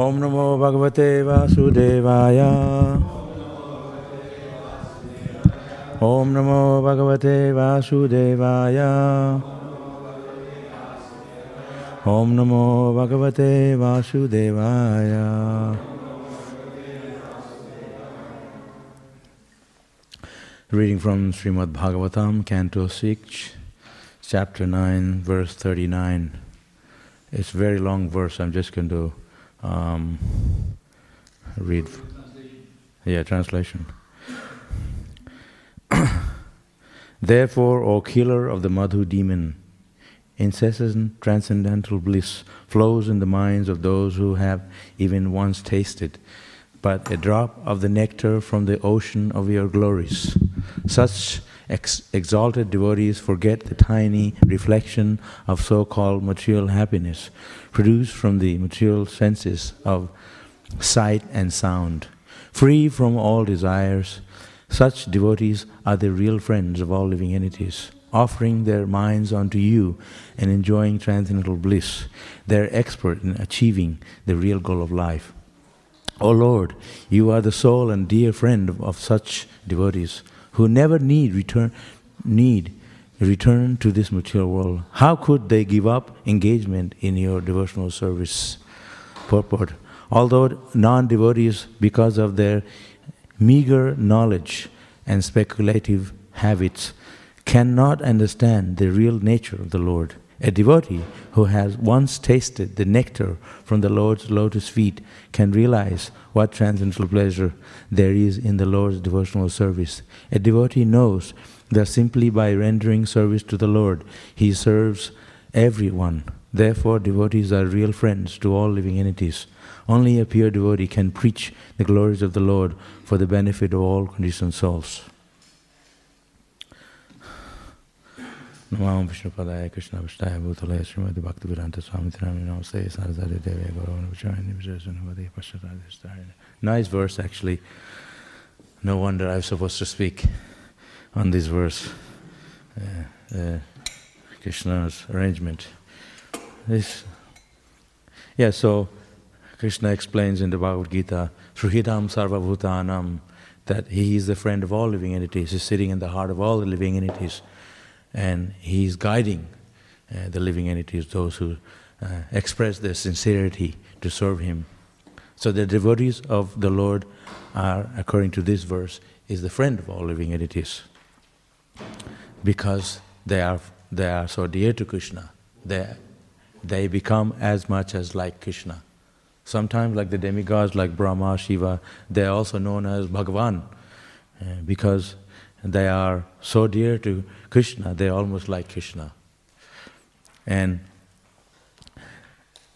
ॐ नमो भगवते वासुदेवाय ॐ नमो भगवते वासुदेवाय ॐ नमो भगवते वासुदेवाय Reading from Srimad Bhagavatam, Canto 6, Chapter 9, verse 39. It's a very long verse. I'm just going to um, read. Yeah, translation. Therefore, O killer of the Madhu demon, incessant transcendental bliss flows in the minds of those who have even once tasted but a drop of the nectar from the ocean of your glories. Such ex- exalted devotees forget the tiny reflection of so called material happiness produced from the material senses of sight and sound. Free from all desires, such devotees are the real friends of all living entities. Offering their minds unto you and enjoying transcendental bliss, they're expert in achieving the real goal of life. O Lord, you are the sole and dear friend of, of such devotees who never need return need return to this material world. How could they give up engagement in your devotional service? Purport. Although non-devotees, because of their meager knowledge and speculative habits, cannot understand the real nature of the Lord. A devotee who has once tasted the nectar from the Lord's lotus feet can realize what transcendental pleasure there is in the Lord's devotional service. A devotee knows that simply by rendering service to the Lord, he serves everyone. Therefore, devotees are real friends to all living entities. Only a pure devotee can preach the glories of the Lord for the benefit of all conditioned souls. नमाम विष्णुपदाय Krishna विष्टाय भूतलय Shrimad भक्त विरांत स्वामी नामी नमस्ते सारसारि देवे गौरव विचारणी विशेषणवदे पश्चाताधिष्ठारिणे Nice verse actually. No wonder I'm supposed to speak on this verse. Uh, uh, Krishna's arrangement. This, yeah, so Krishna explains in the Bhagavad Gita, Sruhidam Sarvabhutanam, that he is the friend of all living entities. He's sitting in the heart of all the living entities and he is guiding uh, the living entities, those who uh, express their sincerity to serve him. So the devotees of the Lord are, according to this verse, is the friend of all living entities because they are they are so dear to Krishna. They they become as much as like Krishna. Sometimes, like the demigods, like Brahma, Shiva, they are also known as Bhagavan uh, because they are so dear to Krishna, they're almost like Krishna. And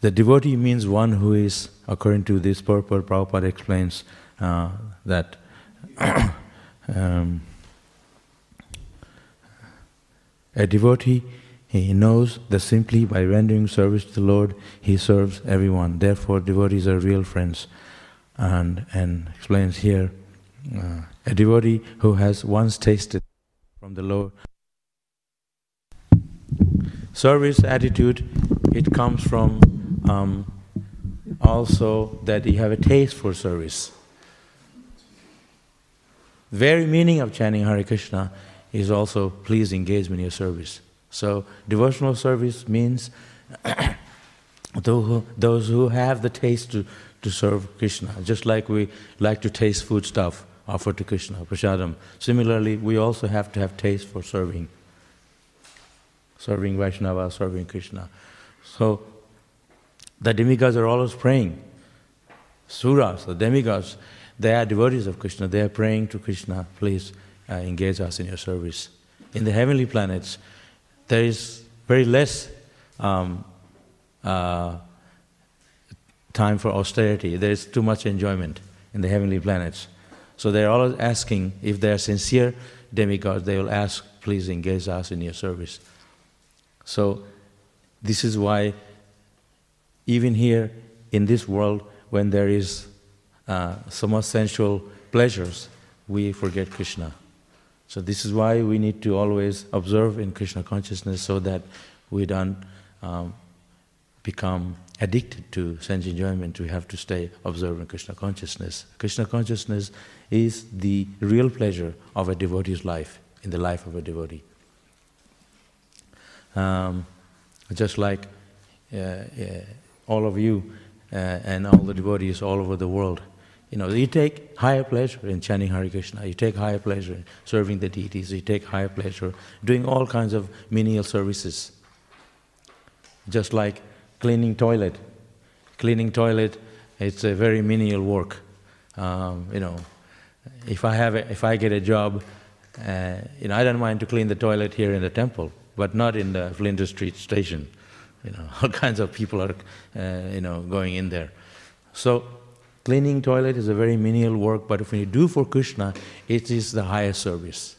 the devotee means one who is, according to this purport, Prabhupada explains uh, that um, a devotee he knows that simply by rendering service to the Lord, he serves everyone. Therefore, devotees are real friends. And, and explains here uh, a devotee who has once tasted from the Lord service attitude, it comes from um, also that you have a taste for service. The very meaning of chanting Hare Krishna is also please engage in your service. So devotional service means those who have the taste to, to serve Krishna, just like we like to taste food stuff offered to Krishna, prasadam. Similarly, we also have to have taste for serving serving Vaishnava, serving Krishna. So the demigods are always praying. Suras, the demigods, they are devotees of Krishna. They are praying to Krishna, please uh, engage us in your service. In the heavenly planets, there is very less um, uh, time for austerity. There is too much enjoyment in the heavenly planets. So they're always asking, if they are sincere demigods, they will ask, please engage us in your service. So, this is why, even here in this world, when there is uh, so much sensual pleasures, we forget Krishna. So, this is why we need to always observe in Krishna consciousness so that we don't um, become addicted to sense enjoyment, we have to stay observing Krishna consciousness. Krishna consciousness is the real pleasure of a devotee's life, in the life of a devotee. Um, just like uh, uh, all of you uh, and all the devotees all over the world, you know, you take higher pleasure in chanting Hare Krishna, you take higher pleasure in serving the deities, you take higher pleasure doing all kinds of menial services. Just like cleaning toilet. Cleaning toilet, it's a very menial work. Um, you know, if I have a, if I get a job, uh, you know, I don't mind to clean the toilet here in the temple, but not in the Flinders Street station. You know, all kinds of people are, uh, you know, going in there. So, cleaning toilet is a very menial work, but if you do for Krishna, it is the highest service.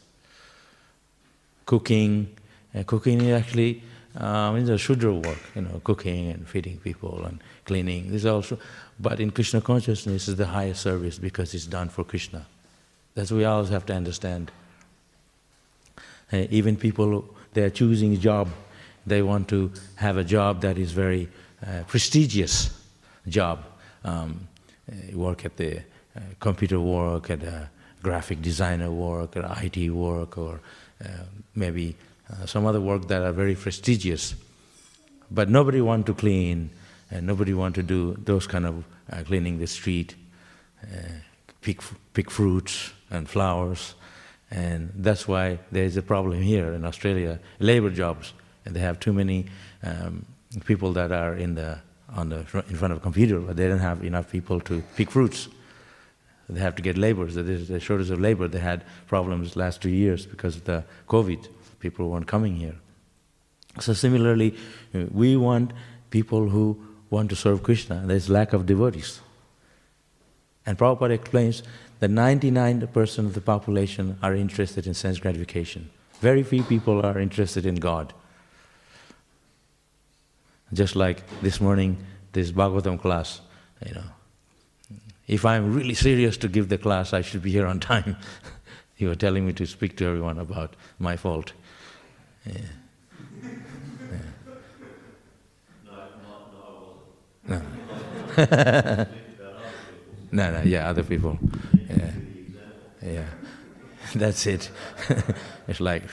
Cooking, uh, cooking is actually um, it's a Shudra work, you know, cooking and feeding people and cleaning. This is also, but in Krishna consciousness is the highest service because it's done for Krishna. That's what we always have to understand. Uh, even people, they are choosing a job, they want to have a job that is very uh, prestigious job. Um, uh, work at the uh, computer work, at a graphic designer work, at IT work, or uh, maybe uh, some other work that are very prestigious. But nobody want to clean, and nobody want to do those kind of cleaning the street, pick, pick fruits and flowers. And that's why there's a problem here in Australia, labor jobs. And they have too many um, people that are in, the, on the, in front of a computer, but they don't have enough people to pick fruits. They have to get laborers. There's a shortage of labor. They had problems last two years because of the COVID people weren't coming here. So similarly, uh, we want people who want to serve Krishna. There's lack of devotees. And Prabhupada explains that 99% of the population are interested in sense gratification. Very few people are interested in God. Just like this morning, this Bhagavatam class, you know. If I'm really serious to give the class, I should be here on time. you were telling me to speak to everyone about my fault. Yeah. yeah. No. no, no, yeah, other people. Yeah. Yeah. That's it. it's like,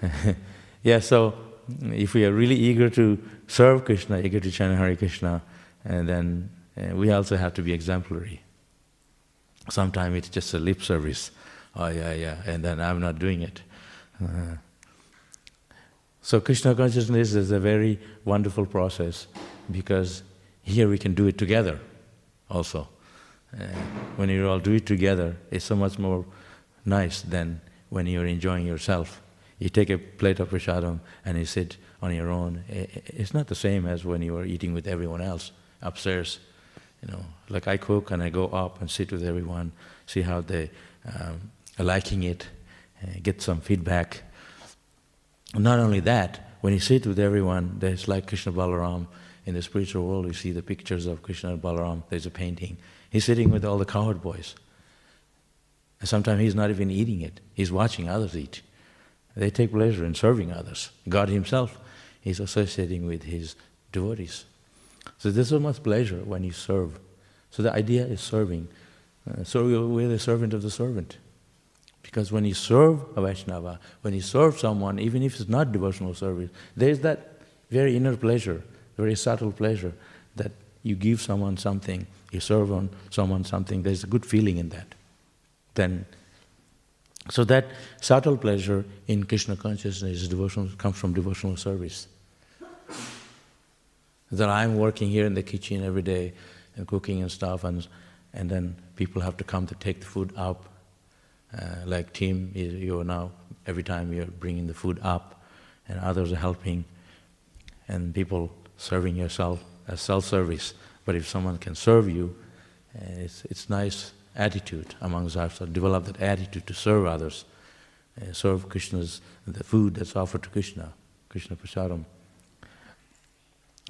yeah, so if we are really eager to serve Krishna, eager to chant Hare Krishna, and then uh, we also have to be exemplary. Sometimes it's just a lip service. Oh, yeah, yeah, and then I'm not doing it. Uh, so Krishna consciousness is a very wonderful process because here we can do it together also. Uh, when you all do it together, it's so much more nice than when you're enjoying yourself. You take a plate of prasadam and you sit on your own. It's not the same as when you are eating with everyone else upstairs. You know, like I cook and I go up and sit with everyone, see how they um, are liking it, uh, get some feedback. Not only that, when you sit with everyone, there's like Krishna Balaram in the spiritual world, you see the pictures of Krishna Balaram, there's a painting. He's sitting with all the cowherd boys. And sometimes he's not even eating it, he's watching others eat. They take pleasure in serving others. God Himself is associating with His devotees. So there's so much pleasure when you serve. So the idea is serving. Uh, so we're the servant of the servant. Because when you serve a Vaishnava, when you serve someone, even if it's not devotional service, there's that very inner pleasure, very subtle pleasure that you give someone something, you serve on someone something, there's a good feeling in that. Then, so that subtle pleasure in Krishna consciousness comes from devotional service. That I'm working here in the kitchen every day and cooking and stuff, and, and then people have to come to take the food up uh, like Tim, you're now, every time you're bringing the food up, and others are helping, and people serving yourself as self-service. But if someone can serve you, uh, it's, it's nice attitude amongst us, so develop that attitude to serve others, uh, serve Krishna's, the food that's offered to Krishna, Krishna Prasadam.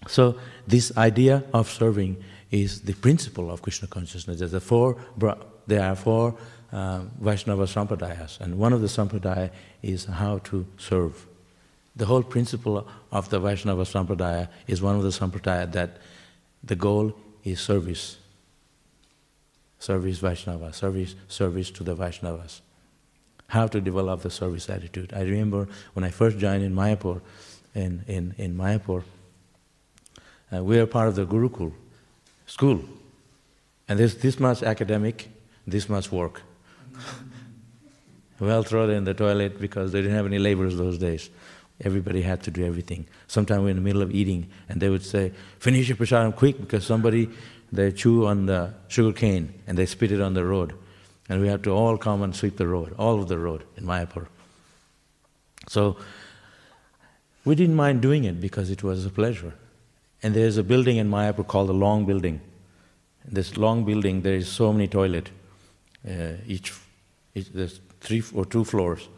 So this idea of serving is the principle of Krishna consciousness. There's the four, there are four uh, Vaishnava sampradayas, and one of the sampradaya is how to serve. The whole principle of the Vaishnava Sampradaya is one of the Sampradaya that the goal is service. Service Vaishnava, service, service to the Vaishnavas. How to develop the service attitude. I remember when I first joined in Mayapur, in, in, in Mayapur, uh, we are part of the Gurukul school. And there's this much academic, this much work. well thrown in the toilet because they didn't have any laborers those days. Everybody had to do everything. Sometimes we're in the middle of eating and they would say, finish your prasadam quick because somebody, they chew on the sugar cane and they spit it on the road. And we have to all come and sweep the road, all of the road in Mayapur. So we didn't mind doing it because it was a pleasure. And there's a building in Mayapur called the Long Building. In this long building, there is so many toilet. Uh, each, each, there's three or two floors,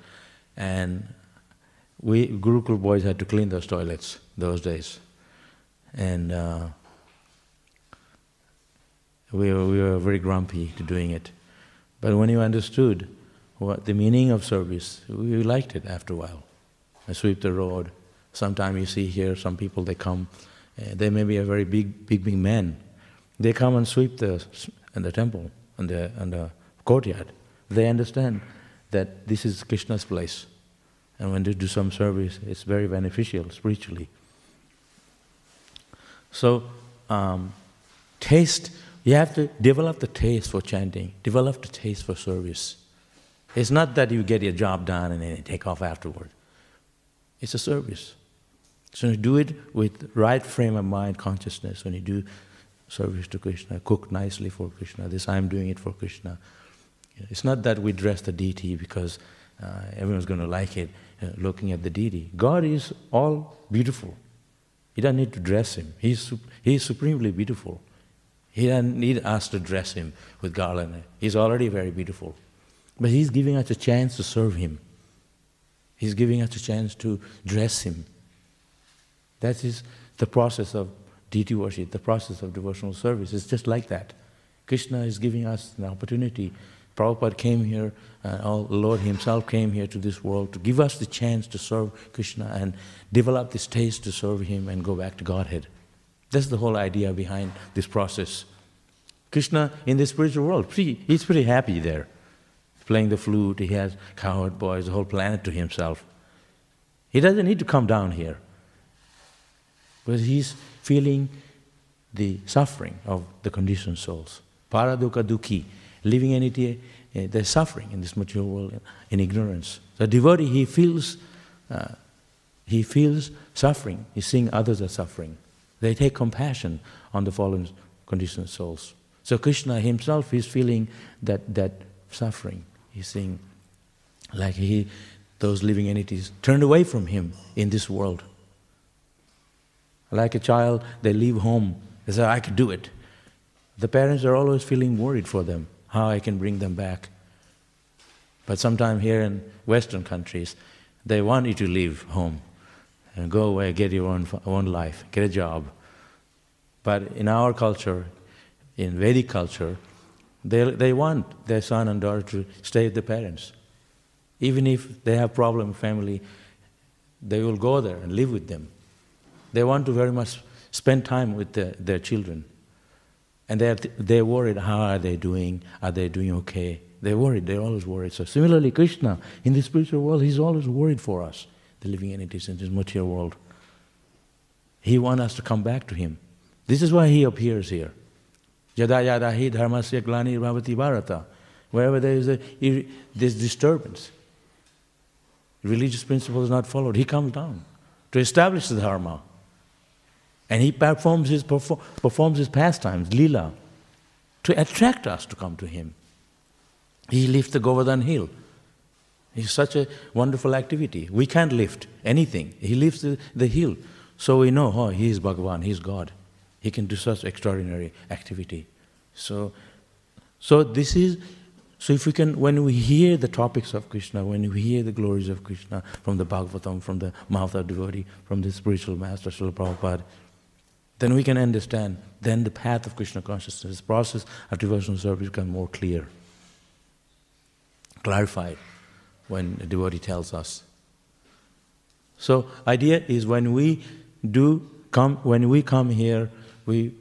and we Gurukul boys had to clean those toilets those days, and uh, we were, we were very grumpy to doing it. But when you understood what the meaning of service, we liked it after a while. I sweep the road. Sometimes you see here some people they come, uh, they may be a very big, big, big man. They come and sweep the in the temple and the and the courtyard. They understand that this is Krishna's place. And when they do some service, it's very beneficial spiritually. So, um, taste, you have to develop the taste for chanting, develop the taste for service. It's not that you get your job done and then take off afterward. It's a service. So you do it with right frame of mind consciousness, when you do service to Krishna, cook nicely for Krishna, this I'm doing it for Krishna. It's not that we dress the deity because uh, everyone's going to like it, uh, looking at the deity. God is all beautiful. He doesn't need to dress him. He's, he's supremely beautiful. He doesn't need us to dress him with garland. He's already very beautiful. But he's giving us a chance to serve him. He's giving us a chance to dress him. That is the process of deity worship, the process of devotional service. It's just like that. Krishna is giving us an opportunity Prabhupada came here, uh, the Lord Himself came here to this world to give us the chance to serve Krishna and develop this taste to serve Him and go back to Godhead. That's the whole idea behind this process. Krishna in the spiritual world, pretty, he's pretty happy there. Playing the flute, he has cowherd boys, the whole planet to himself. He doesn't need to come down here. But he's feeling the suffering of the conditioned souls. Paraduka dukhi living entity, uh, they're suffering in this material world in ignorance. The devotee, he feels, uh, he feels suffering. He's seeing others are suffering. They take compassion on the fallen conditioned souls. So Krishna himself is feeling that, that suffering. He's seeing like he, those living entities turned away from him in this world. Like a child, they leave home. They say, I can do it. The parents are always feeling worried for them how I can bring them back. But sometimes here in Western countries, they want you to leave home and go away, get your own, own life, get a job. But in our culture, in Vedic culture, they, they want their son and daughter to stay with the parents. Even if they have problem family, they will go there and live with them. They want to very much spend time with the, their children. And they're, they're worried, how are they doing? Are they doing okay? They're worried, they're always worried. So similarly, Krishna, in the spiritual world, he's always worried for us, the living entities in this material world. He wants us to come back to him. This is why he appears here. Jada yada hi dharmasya glani bhavati bharata. Wherever there is a, this disturbance, religious principle is not followed, he comes down to establish the dharma. And he performs his, perform, performs his pastimes, lila, to attract us to come to him. He lifts the Govardhan hill. It's such a wonderful activity. We can't lift anything. He lifts the, the hill. So we know, oh, he is Bhagavan, he is God. He can do such extraordinary activity. So, so this is, so if we can, when we hear the topics of Krishna, when we hear the glories of Krishna from the Bhagavatam, from the mouth of devotee, from the spiritual master, Srila Prabhupada, then we can understand. Then the path of Krishna consciousness, process of devotional service becomes more clear, clarified when a devotee tells us. So idea is when we do come, when we come here, we,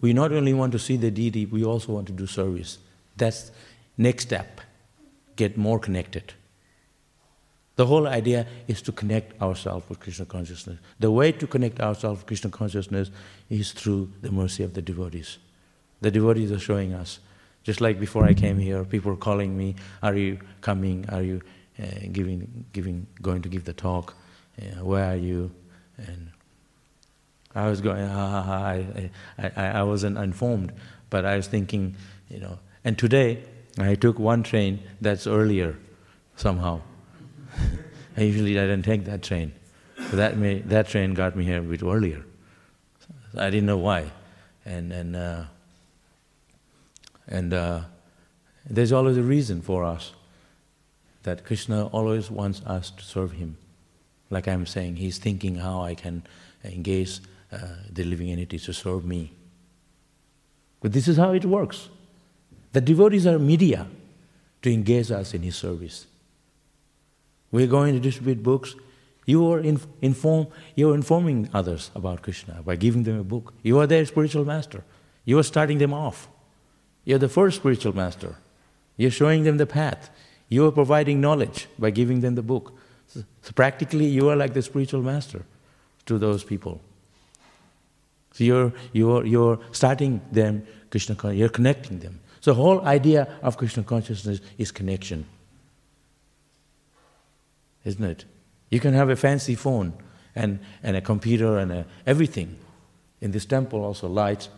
we not only want to see the deity, we also want to do service. That's next step, get more connected. The whole idea is to connect ourselves with Krishna consciousness. The way to connect ourselves with Krishna consciousness is through the mercy of the devotees. The devotees are showing us. Just like before I came here, people were calling me, Are you coming? Are you uh, giving, giving, going to give the talk? Uh, where are you? And I was going, ha ha ha, I, I, I wasn't informed, but I was thinking, you know. And today, I took one train that's earlier somehow. I usually I didn't take that train. So that, may, that train got me here a bit earlier. I didn't know why. And, and, uh, and uh, there's always a reason for us that Krishna always wants us to serve Him. Like I'm saying, He's thinking how I can engage uh, the living entity to serve me. But this is how it works. The devotees are media to engage us in His service. We're going to distribute books. You are in, inform, you are informing others about Krishna by giving them a book. You are their spiritual master. You are starting them off. You're the first spiritual master. You're showing them the path. You are providing knowledge by giving them the book. So, so practically, you are like the spiritual master to those people. So you're, you're, you're starting them, Krishna, you're connecting them. So the whole idea of Krishna consciousness is connection isn't it? You can have a fancy phone and, and a computer and a, everything. In this temple, also lights.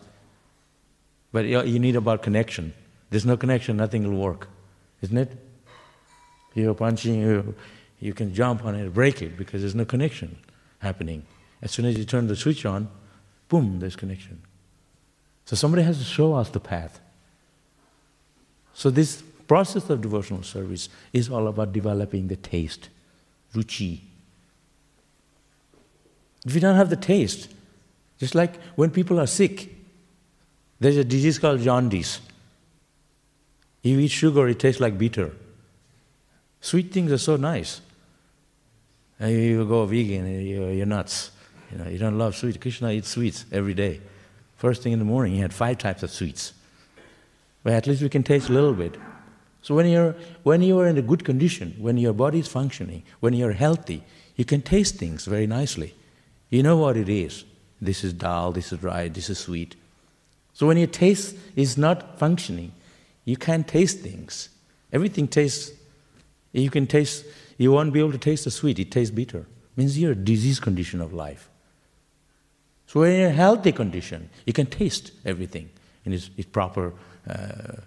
But you, you need about connection. There's no connection, nothing will work, isn't it? You're punching, you, you can jump on it, break it, because there's no connection happening. As soon as you turn the switch on, boom, there's connection. So somebody has to show us the path. So this process of devotional service is all about developing the taste ruchi. If you don't have the taste, just like when people are sick, there's a disease called jaundice. You eat sugar, it tastes like bitter. Sweet things are so nice. And you go vegan, you're nuts. You know, you don't love sweet. Krishna eats sweets every day. First thing in the morning, he had five types of sweets. But at least we can taste a little bit. So when you're, when you are in a good condition, when your body is functioning, when you're healthy, you can taste things very nicely. You know what it is. This is dal, this is dry, this is sweet. So when your taste is not functioning, you can't taste things. Everything tastes, you can taste, you won't be able to taste the sweet, it tastes bitter. It means you're a disease condition of life. So when you're in a healthy condition, you can taste everything in its, its proper uh,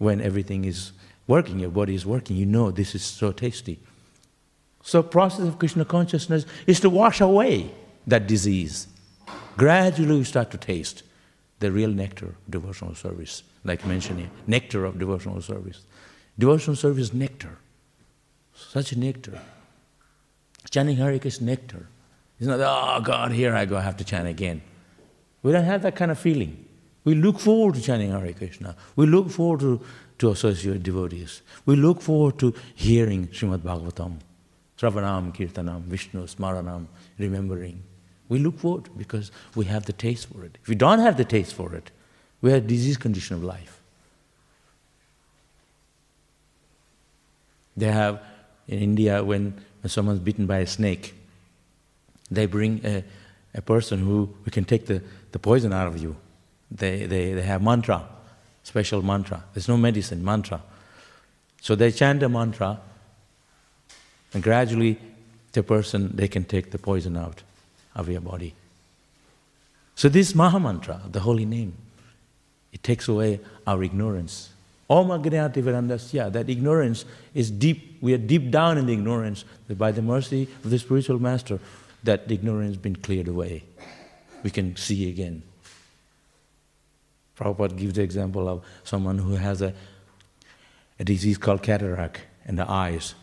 when everything is working, your body is working, you know this is so tasty. So process of Krishna consciousness is to wash away that disease. Gradually you start to taste the real nectar of devotional service, like mentioned here, nectar of devotional service. Devotional service nectar, such nectar. Chanting Hare Krishna nectar. It's not, oh God, here I go, I have to chant again. We don't have that kind of feeling. We look forward to chanting Hare Krishna. We look forward to, to associate devotees. We look forward to hearing Srimad Bhagavatam, Sravanam, Kirtanam, Vishnu, Smaranam, remembering. We look forward because we have the taste for it. If we don't have the taste for it, we have a disease condition of life. They have in India when, when someone's bitten by a snake, they bring a, a person who, who can take the, the poison out of you they, they, they have mantra, special mantra. There's no medicine, mantra. So they chant a mantra, and gradually the person, they can take the poison out of your body. So this Maha Mantra, the holy name, it takes away our ignorance. Om Agnati Vedandasya, that ignorance is deep, we are deep down in the ignorance, that by the mercy of the spiritual master, that ignorance has been cleared away. We can see again. Prabhupada gives the example of someone who has a, a disease called cataract in the eyes.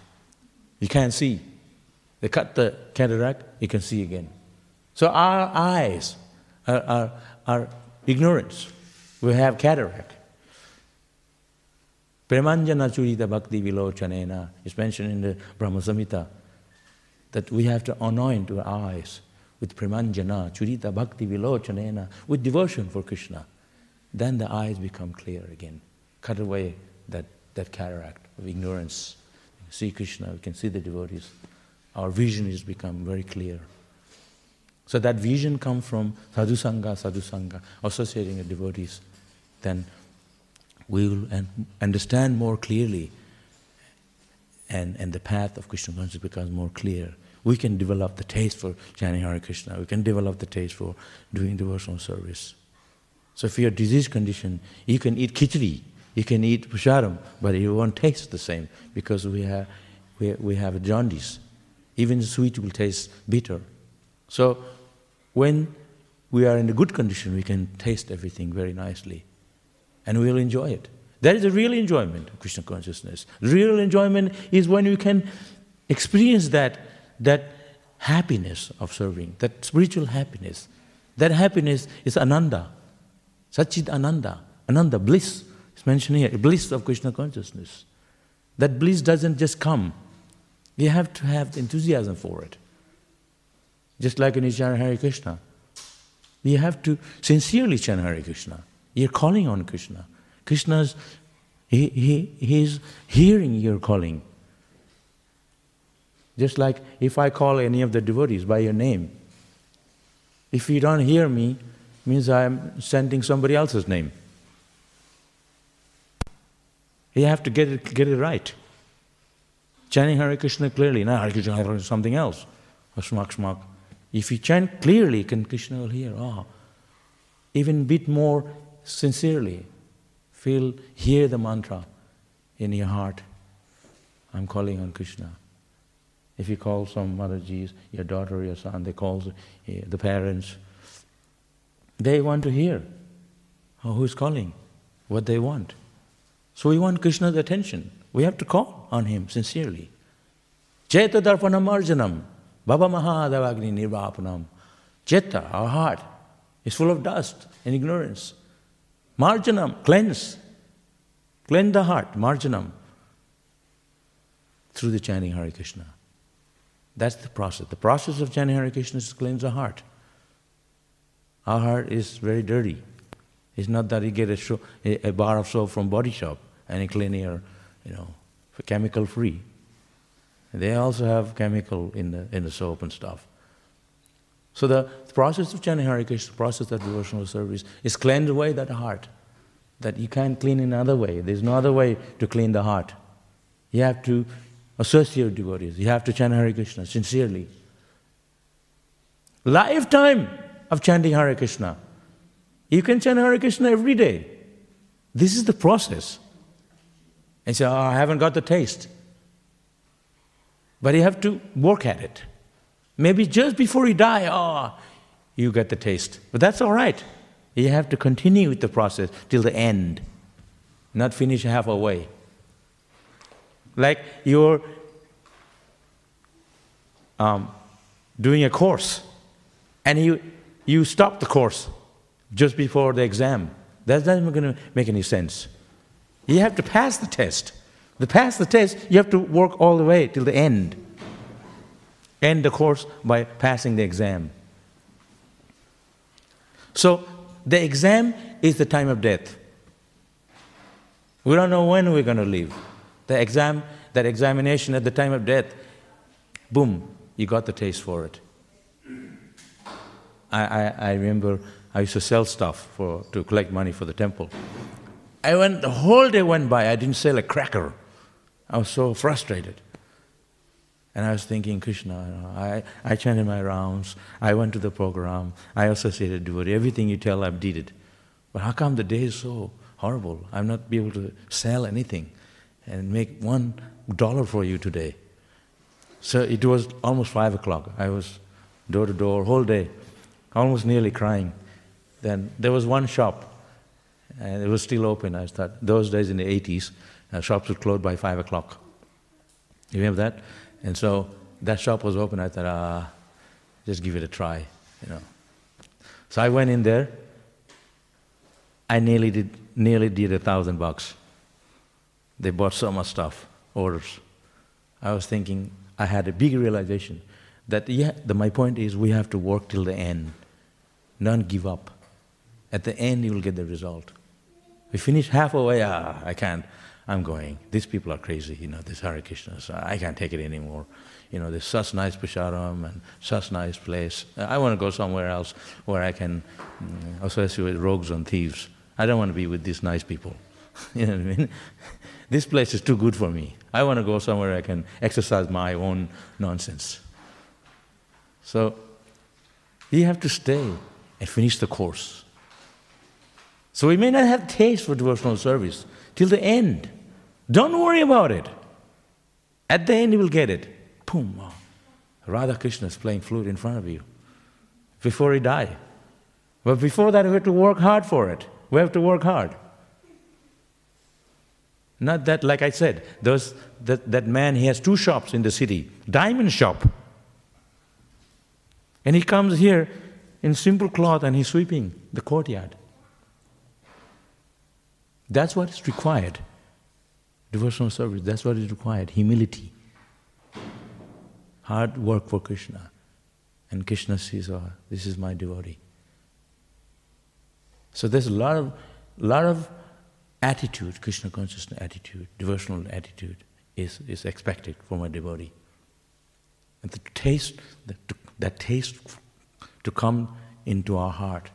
You can't see. They cut the cataract, you can see again. So our eyes are, are, are ignorance. We have cataract. Premanjana churita bhakti vilochanena is mentioned in the Brahma Samhita. that we have to anoint our eyes with premanjana, churita bhakti vilochanena, with devotion for Krishna. Then the eyes become clear again. Cut away that, that cataract of ignorance. See Krishna, we can see the devotees. Our vision is become very clear. So that vision comes from sadhusanga, sadhusanga, associating with devotees. Then we will understand more clearly and, and the path of Krishna consciousness becomes more clear. We can develop the taste for chanting Hare Krishna. We can develop the taste for doing devotional service. So if you're disease condition, you can eat khichdi, you can eat prasadam, but it won't taste the same because we have, we, we have jaundice. Even sweet will taste bitter. So when we are in a good condition, we can taste everything very nicely and we'll enjoy it. That is a real enjoyment of Krishna consciousness. Real enjoyment is when you can experience that, that happiness of serving, that spiritual happiness. That happiness is ananda, Satchid Ananda, Ananda, bliss. It's mentioned here, bliss of Krishna consciousness. That bliss doesn't just come. You have to have enthusiasm for it. Just like in Ichara Hare Krishna. You have to sincerely chant Hare Krishna. You're calling on Krishna. Krishna's, he, he, he's hearing your calling. Just like if I call any of the devotees by your name, if you don't hear me, means I'm sending somebody else's name. You have to get it, get it right. Chanting Hare Krishna clearly, not Hare Krishna, Hare Krishna, something else. Smak smak. If you chant clearly, can Krishna will hear. Oh, even bit more sincerely. Feel, hear the mantra in your heart. I'm calling on Krishna. If you call some Mataji's, your daughter, your son, they call eh, the parents, they want to hear oh, who's calling, what they want. So we want Krishna's attention. We have to call on him sincerely. Cheta darpana marjanam, baba mahadavagni nirvapanam. Cheta, our heart, is full of dust and ignorance. Marjanam, cleanse. Cleanse the heart, marjanam, through the chanting Hare Krishna. That's the process. The process of chanting Hare Krishna is to cleanse the heart. Our heart is very dirty. It's not that you get a, a bar of soap from Body Shop and you clean your, you know, chemical free. They also have chemical in the, in the soap and stuff. So the process of chanting Hare Krishna, the process of devotional service, is cleanse away that heart. That you can't clean in another way. There's no other way to clean the heart. You have to associate with devotees. You have to chant Hare Krishna sincerely. Lifetime of chanting Hare Krishna. You can chant Hare Krishna every day. This is the process. And say, oh, I haven't got the taste. But you have to work at it. Maybe just before you die, oh, you get the taste. But that's all right. You have to continue with the process till the end, not finish halfway. Like you're um, doing a course, and you you stop the course just before the exam. That's not even going to make any sense. You have to pass the test. To pass the test, you have to work all the way till the end. End the course by passing the exam. So, the exam is the time of death. We don't know when we're going to leave. The exam, that examination at the time of death, boom, you got the taste for it. I, I, I remember I used to sell stuff for, to collect money for the temple. I went, the whole day went by, I didn't sell a cracker. I was so frustrated. And I was thinking, Krishna, I, I chanted my rounds, I went to the program, I associated devotee, everything you tell, I've did it. But how come the day is so horrible? I'm not be able to sell anything and make one dollar for you today. So it was almost five o'clock. I was door to door, whole day almost nearly crying. Then there was one shop, and it was still open. I thought, those days in the 80s, uh, shops would close by 5 o'clock. You remember that? And so that shop was open. I thought, ah, just give it a try, you know. So I went in there. I nearly did, nearly did a thousand bucks. They bought so much stuff, orders. I was thinking, I had a big realization That yeah, the, my point is we have to work till the end, not give up. At the end, you will get the result. We finish half halfway, ah, I can't, I'm going. These people are crazy, you know, this Hare Krishna, so I can't take it anymore. You know, there's such nice prasadam and such nice place. I want to go somewhere else where I can mm, associate with rogues and thieves. I don't want to be with these nice people. you know what I mean? this place is too good for me. I want to go somewhere I can exercise my own nonsense. So, you have to stay and finish the course. So we may not have taste for devotional service till the end. Don't worry about it. At the end you will get it. Boom. Radha Krishna is playing flute in front of you before he died. But before that we have to work hard for it. We have to work hard. Not that, like I said, those, that, that man, he has two shops in the city, diamond shop. And he comes here in simple cloth and he's sweeping the courtyard. That's what is required. Devotional service, that's what is required. Humility. Hard work for Krishna. And Krishna sees, oh, this is my devotee. So there's a lot of, lot of attitude, Krishna consciousness attitude, devotional attitude is, is expected from a devotee. And the taste, that, that taste to come into our heart,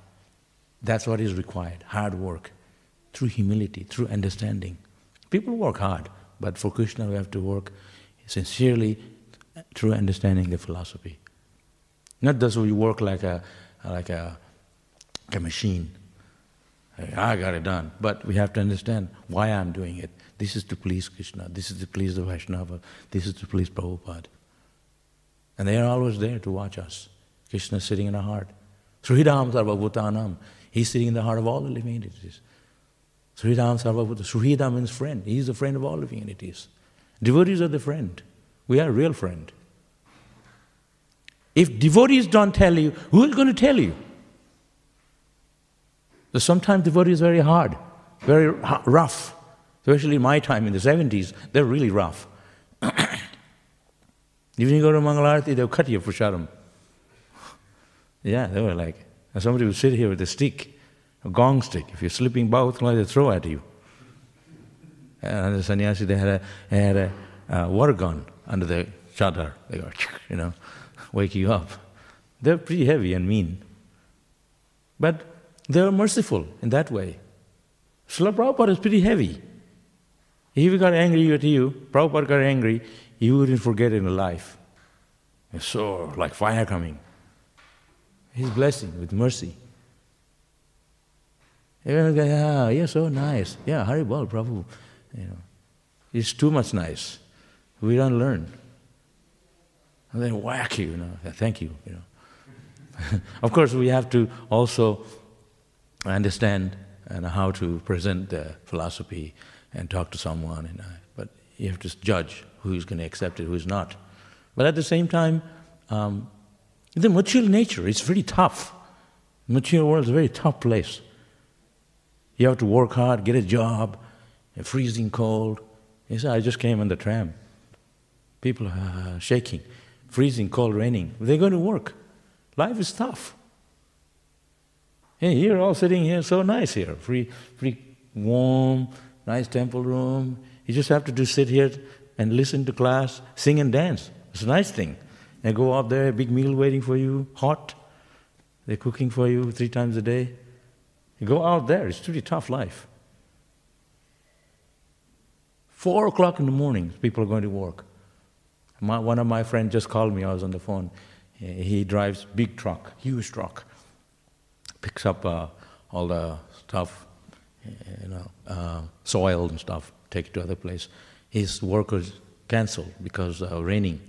that's what is required, hard work, through humility, through understanding. People work hard, but for Krishna we have to work sincerely through understanding the philosophy. Not just we work like a, like a, a machine, I got it done. But we have to understand why I'm doing it. This is to please Krishna, this is to please the Vaishnava, this is to please Prabhupada. And they are always there to watch us. Krishna is sitting in our heart. Sruhidam Sarvabhutanam. He's sitting in the heart of all the living entities. Sruhidam Sarvabhuta. Sruhida means friend. He is the friend of all living entities. Devotees are the friend. We are real friend. If devotees don't tell you, who is going to tell you? So sometimes devotees is very hard, very rough. Especially in my time in the 70s, they're really rough. Even you go to Mangalarti, they'll cut you for sharam. Yeah, they were like, somebody would sit here with a stick, a gong stick. If you're slipping both, they throw at you. And the sannyasi, they had a, they had a uh, water gun under the chadar. They go, you know, wake you up. They're pretty heavy and mean. But they are merciful in that way. Srila Prabhupada is pretty heavy. If he got angry at you, Prabhupada got angry, you wouldn't forget in life. It's so like fire coming. His blessing with mercy. Everyone goes, ah, you're so nice. Yeah, Haribol, Prabhu. You know, it's too much nice. We don't learn. And then whack you, you know, thank you, you know. of course, we have to also understand and how to present the philosophy and talk to someone, and, but you have to judge who's going to accept it, who's not. But at the same time, um, the material nature is very tough. The material world is a very tough place. You have to work hard, get a job, freezing cold. He said, I just came on the tram. People are shaking, freezing cold, raining. They're going to work. Life is tough. Hey, you're all sitting here so nice here, free, free, warm, nice temple room. You just have to do sit here and listen to class, sing and dance. It's a nice thing. And go up there, a big meal waiting for you, hot. They're cooking for you three times a day. You go out there, it's pretty tough life. Four o'clock in the morning, people are going to work. My, one of my friends just called me, I was on the phone. He drives big truck, huge truck picks up uh, all the stuff, you know, uh, soil and stuff, take it to other place. His workers canceled because uh, raining.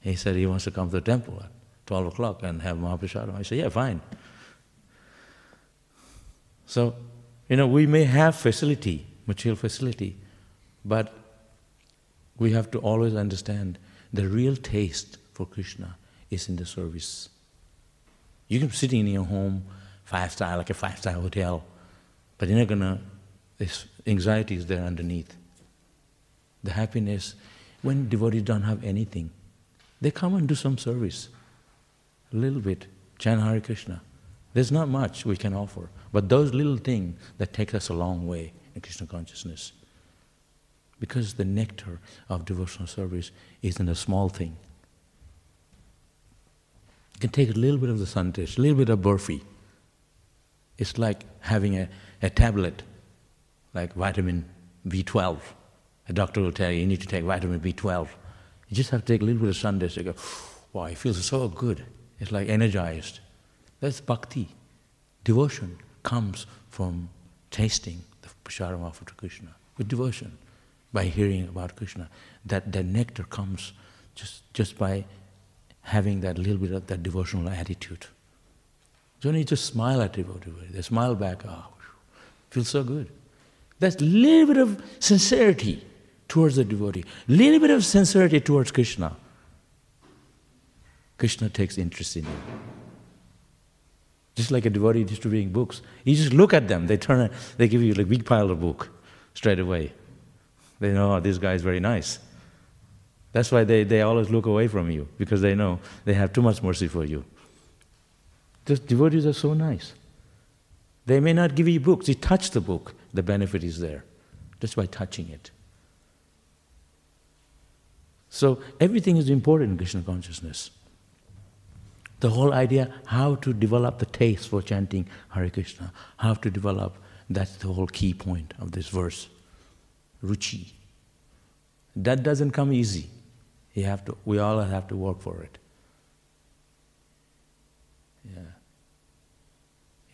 He said he wants to come to the temple at 12 o'clock and have Mahaprasadam. I said, yeah, fine. So, you know, we may have facility, material facility, but we have to always understand the real taste for Krishna is in the service. You can sitting in your home, five star, like a five star hotel, but you're not gonna, this anxiety is there underneath. The happiness, when devotees don't have anything, They come and do some service, a little bit, chant Hare Krishna. There's not much we can offer, but those little things that take us a long way in Krishna consciousness. Because the nectar of devotional service isn't a small thing. You can take a little bit of the sandesh, a little bit of burfi. It's like having a, a tablet, like vitamin B12. A doctor will tell you, you need to take vitamin B12. You just have to take a little bit of sandesh. You go, wow, it feels so good. It's like energized. That's bhakti. Devotion comes from tasting the prasadam offered to Krishna with devotion, by hearing about Krishna. That, that nectar comes just, just by having that little bit of that devotional attitude. So you just smile at devotee, they smile back, ah, oh, feels so good. That's a little bit of sincerity towards the devotee, little bit of sincerity towards Krishna. Krishna takes interest in you. Just like a devotee distributing books. You just look at them, they turn, they give you like a big pile of book straight away. They know, oh, this guy is very nice. That's why they, they always look away from you, because they know they have too much mercy for you. The devotees are so nice. They may not give you books, you touch the book, the benefit is there, just by touching it. So everything is important in Krishna consciousness. The whole idea how to develop the taste for chanting Hare Krishna, how to develop, that's the whole key point of this verse. Ruchi. That doesn't come easy. You have to, we all have to work for it. Yeah.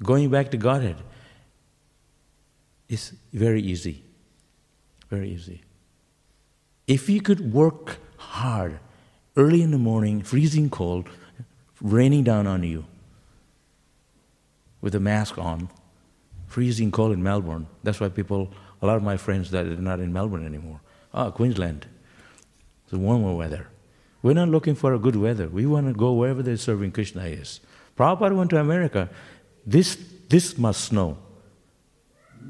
Going back to Godhead is very easy. Very easy. If you could work hard, early in the morning, freezing cold, raining down on you, with a mask on, freezing cold in Melbourne. That's why people, a lot of my friends that are not in Melbourne anymore. Ah, Queensland. It's warmer weather. We're not looking for a good weather. We want to go wherever they're serving Krishna is. Prabhupada went to America. This, this must snow.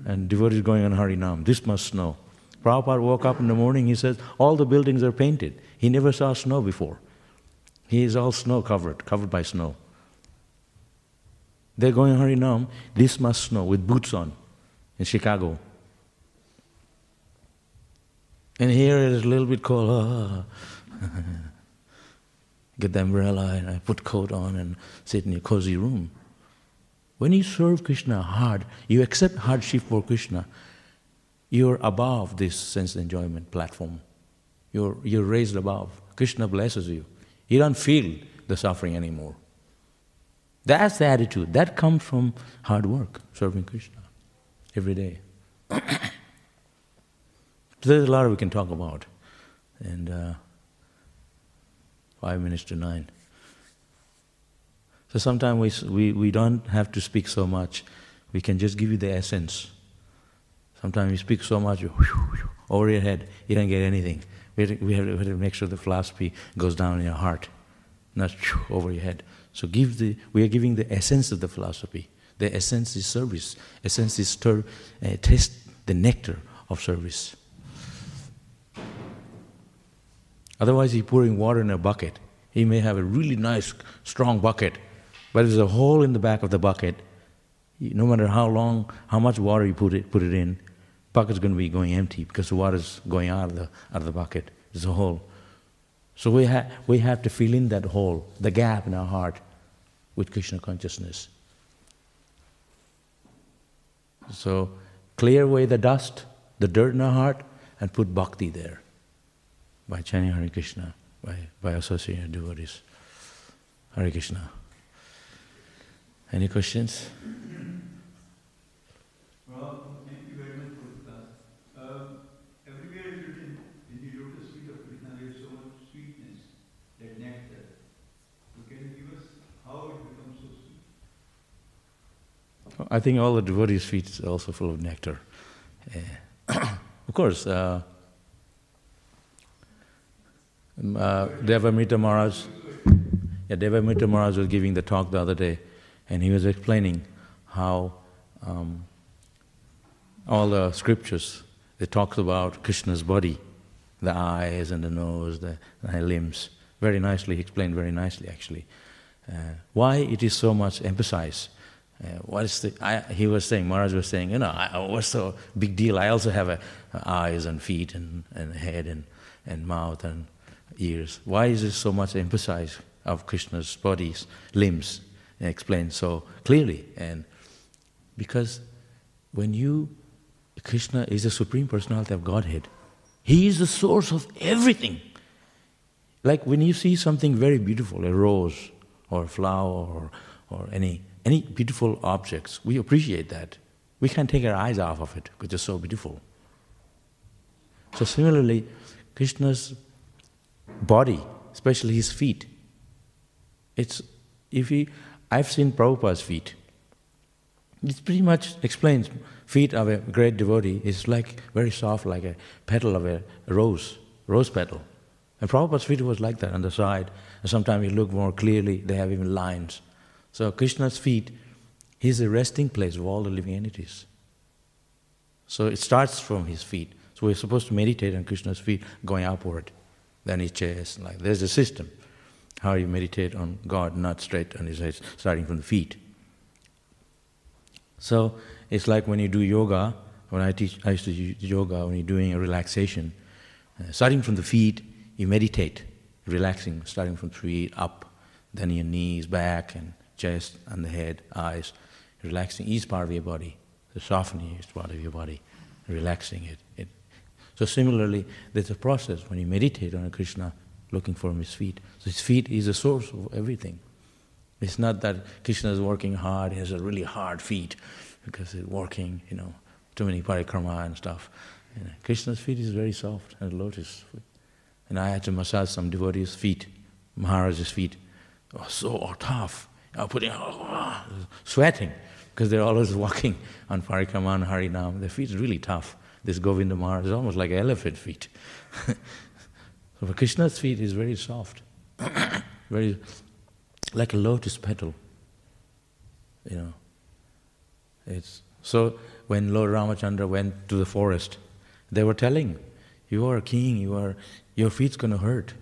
And devotees going on Harinam. This must snow. Prabhupada woke up in the morning, he says, all the buildings are painted. He never saw snow before. He is all snow covered, covered by snow. They're going Harinam, this must snow, with boots on, in Chicago. And here it is a little bit cold. Oh. Get the umbrella and I put coat on and sit in a cozy room. When you serve Krishna hard, you accept hardship for Krishna, you're above this sense enjoyment platform. You're, you're raised above. Krishna blesses you. You don't feel the suffering anymore. That's the attitude. That comes from hard work, serving Krishna every day. so There's a lot we can talk about. And uh, five minutes to nine. So sometimes we, we, we don't have to speak so much. We can just give you the essence. Sometimes we speak so much over your head, you don't get anything. We have, to, we, have to, to make sure the philosophy goes down in your heart, not over your head. So give the, we are giving the essence of the philosophy. The essence is service. Essence is stir, uh, taste the nectar of service. Otherwise, he's pouring water in a bucket. He may have a really nice, strong bucket, but there's a hole in the back of the bucket. No matter how long, how much water you put it, put it in, bucket's going to be going empty because the water's going out of the, out of the bucket. There's a hole. So we, ha- we have to fill in that hole, the gap in our heart, with Krishna consciousness. So clear away the dust, the dirt in our heart, and put bhakti there by chanting Hare Krishna, by, by associating devotees. Hare Krishna. Any questions? Well, thank you very much for the class. Everywhere is written the lotus of Krishna there is so much sweetness, nectar. Can you give us how it becomes so sweet? I think all the devotees' feet are also full of nectar. Uh, of course, uh, uh, Devamrita Maharaj, yeah, Devamrita Maharaj was giving the talk the other day, and he was explaining how um, all the scriptures, it talks about Krishna's body, the eyes and the nose, the, the limbs, very nicely he explained, very nicely actually. Uh, why it is so much emphasized. Uh, what is the, I, he was saying, Maharaj was saying, you know, I, what's the big deal? I also have a, eyes and feet and, and head and, and mouth and ears. Why is it so much emphasized of Krishna's bodies, limbs, explained so clearly? And because when you, Krishna is the Supreme Personality of Godhead, He is the source of everything. Like when you see something very beautiful, a rose or a flower or, or any, any beautiful objects, we appreciate that. We can't take our eyes off of it because it's so beautiful. So similarly, Krishna's body, especially his feet, it's if he I've seen Prabhupada's feet. It pretty much explains feet of a great devotee is like very soft, like a petal of a rose, rose petal. And Prabhupada's feet was like that on the side. And sometimes you look more clearly, they have even lines. So Krishna's feet is the resting place of all the living entities. So it starts from his feet. So we're supposed to meditate on Krishna's feet going upward. Then his chest, like there's a system. How you meditate on God, not straight on his head, starting from the feet. So it's like when you do yoga, when I teach I used to do yoga, when you're doing a relaxation, uh, starting from the feet, you meditate, relaxing, starting from feet up, then your knees, back, and chest, and the head, eyes, relaxing each part of your body, the softening each part of your body, relaxing it. it. So similarly, there's a process when you meditate on a Krishna, looking for his feet. So his feet is the source of everything. It's not that Krishna is working hard, he has a really hard feet because he's working, you know, too many parikrama and stuff. You know, Krishna's feet is very soft and lotus. Feet. And I had to massage some devotees' feet, Maharaj's feet. Oh, so tough. I was putting, oh, ah, sweating, because they're always walking on Parikrama and Harinam. Their feet are really tough. This Govinda Maharaj is almost like elephant feet. so Krishna's feet is very soft, very like a lotus petal. You know. It's so when Lord Ramachandra went to the forest, they were telling, You are a king, you are your feet's going to hurt.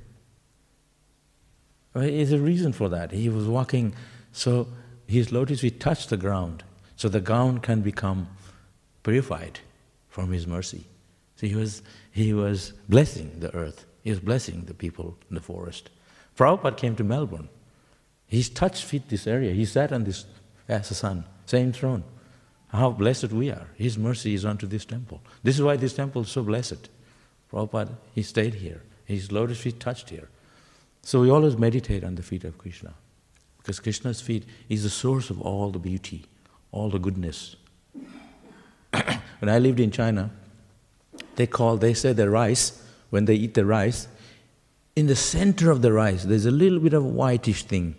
There's a reason for that. He was walking, so his lotus feet touched the ground, so the ground can become purified from his mercy. So he was, he was blessing the earth, he was blessing the people in the forest. Prabhupada came to Melbourne. He's touched feet this area. He sat on this as a son, same throne. How blessed we are. His mercy is unto this temple. This is why this temple is so blessed. Prabhupada, he stayed here. His lotus feet touched here. So we always meditate on the feet of Krishna. Because Krishna's feet is the source of all the beauty, all the goodness. when I lived in China, they call, they say the rice, when they eat the rice, in the center of the rice, there's a little bit of whitish thing,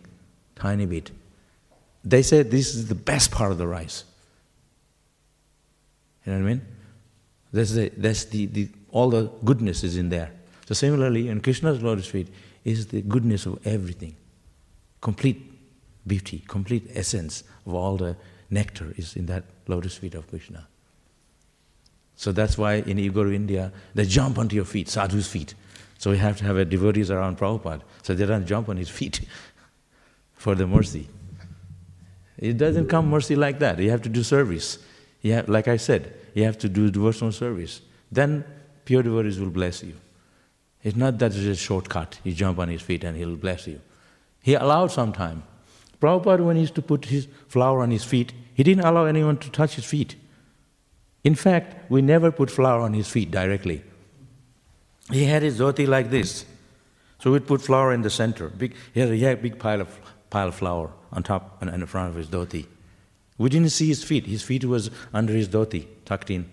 tiny bit. They say this is the best part of the rice. You know what I mean? That's the, that's the, the, all the goodness is in there. So similarly, in Krishna's lotus feet is the goodness of everything. Complete beauty, complete essence of all the nectar is in that lotus feet of Krishna. So that's why in to India, they jump onto your feet, sadhu's feet. So we have to have a devotees around Prabhupada. So they don't jump on his feet for the mercy. It doesn't come mercy like that. You have to do service. You have, like I said, you have to do devotional service. Then pure devotees will bless you. It's not that it's a shortcut. You jump on his feet and he'll bless you. He allowed some time. Prabhupada, when he used to put his flower on his feet, he didn't allow anyone to touch his feet. In fact, we never put flower on his feet directly. He had his dhoti like this. So we'd put flower in the center. Big, he had a big pile of, pile of flower on top and in front of his dhoti. We didn't see his feet. His feet was under his dhoti, tucked in.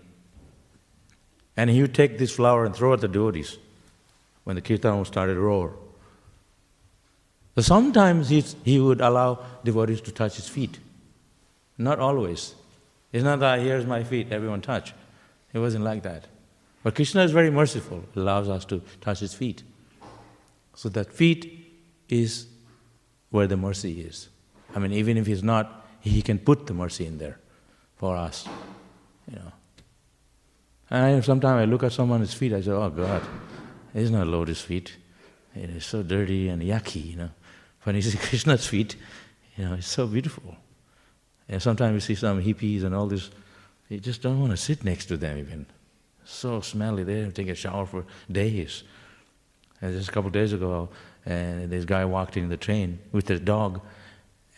And he would take this flower and throw at the devotees when the kirtan started to roar. So sometimes he would allow devotees to touch his feet. Not always. It's not that here's my feet, everyone touch. It wasn't like that. But Krishna is very merciful, allows us to touch his feet. So that feet is where the mercy is. I mean, even if he's not, he can put the mercy in there for us. You know. And sometimes I look at someone's feet, I say, oh God, it's not lotus feet. It is so dirty and yucky, you know. When you see Krishna's feet, you know, it's so beautiful. And sometimes you see some hippies and all this, you just don't want to sit next to them even. So smelly, they take a shower for days. And just a couple of days ago, and this guy walked in the train with his dog,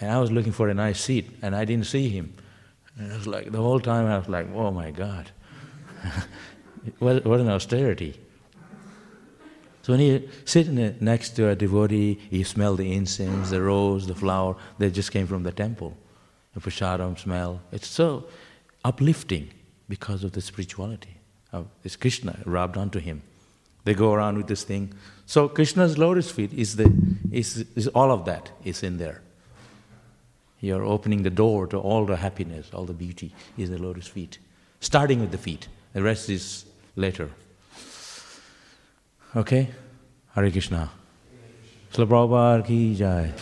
and I was looking for a nice seat, and I didn't see him. And I was like, the whole time I was like, oh my God. what, what an austerity. So when you sit next to a devotee, you smell the incense, the rose, the flower that just came from the temple. The prasadam smell. It's so uplifting because of the spirituality of this Krishna rubbed onto him. They go around with this thing. So Krishna's lotus feet is the is, is all of that is in there. You're opening the door to all the happiness, all the beauty is the lotus feet. Starting with the feet. The rest is later. Okay? Hare Krishna. Prabhupada ki jai.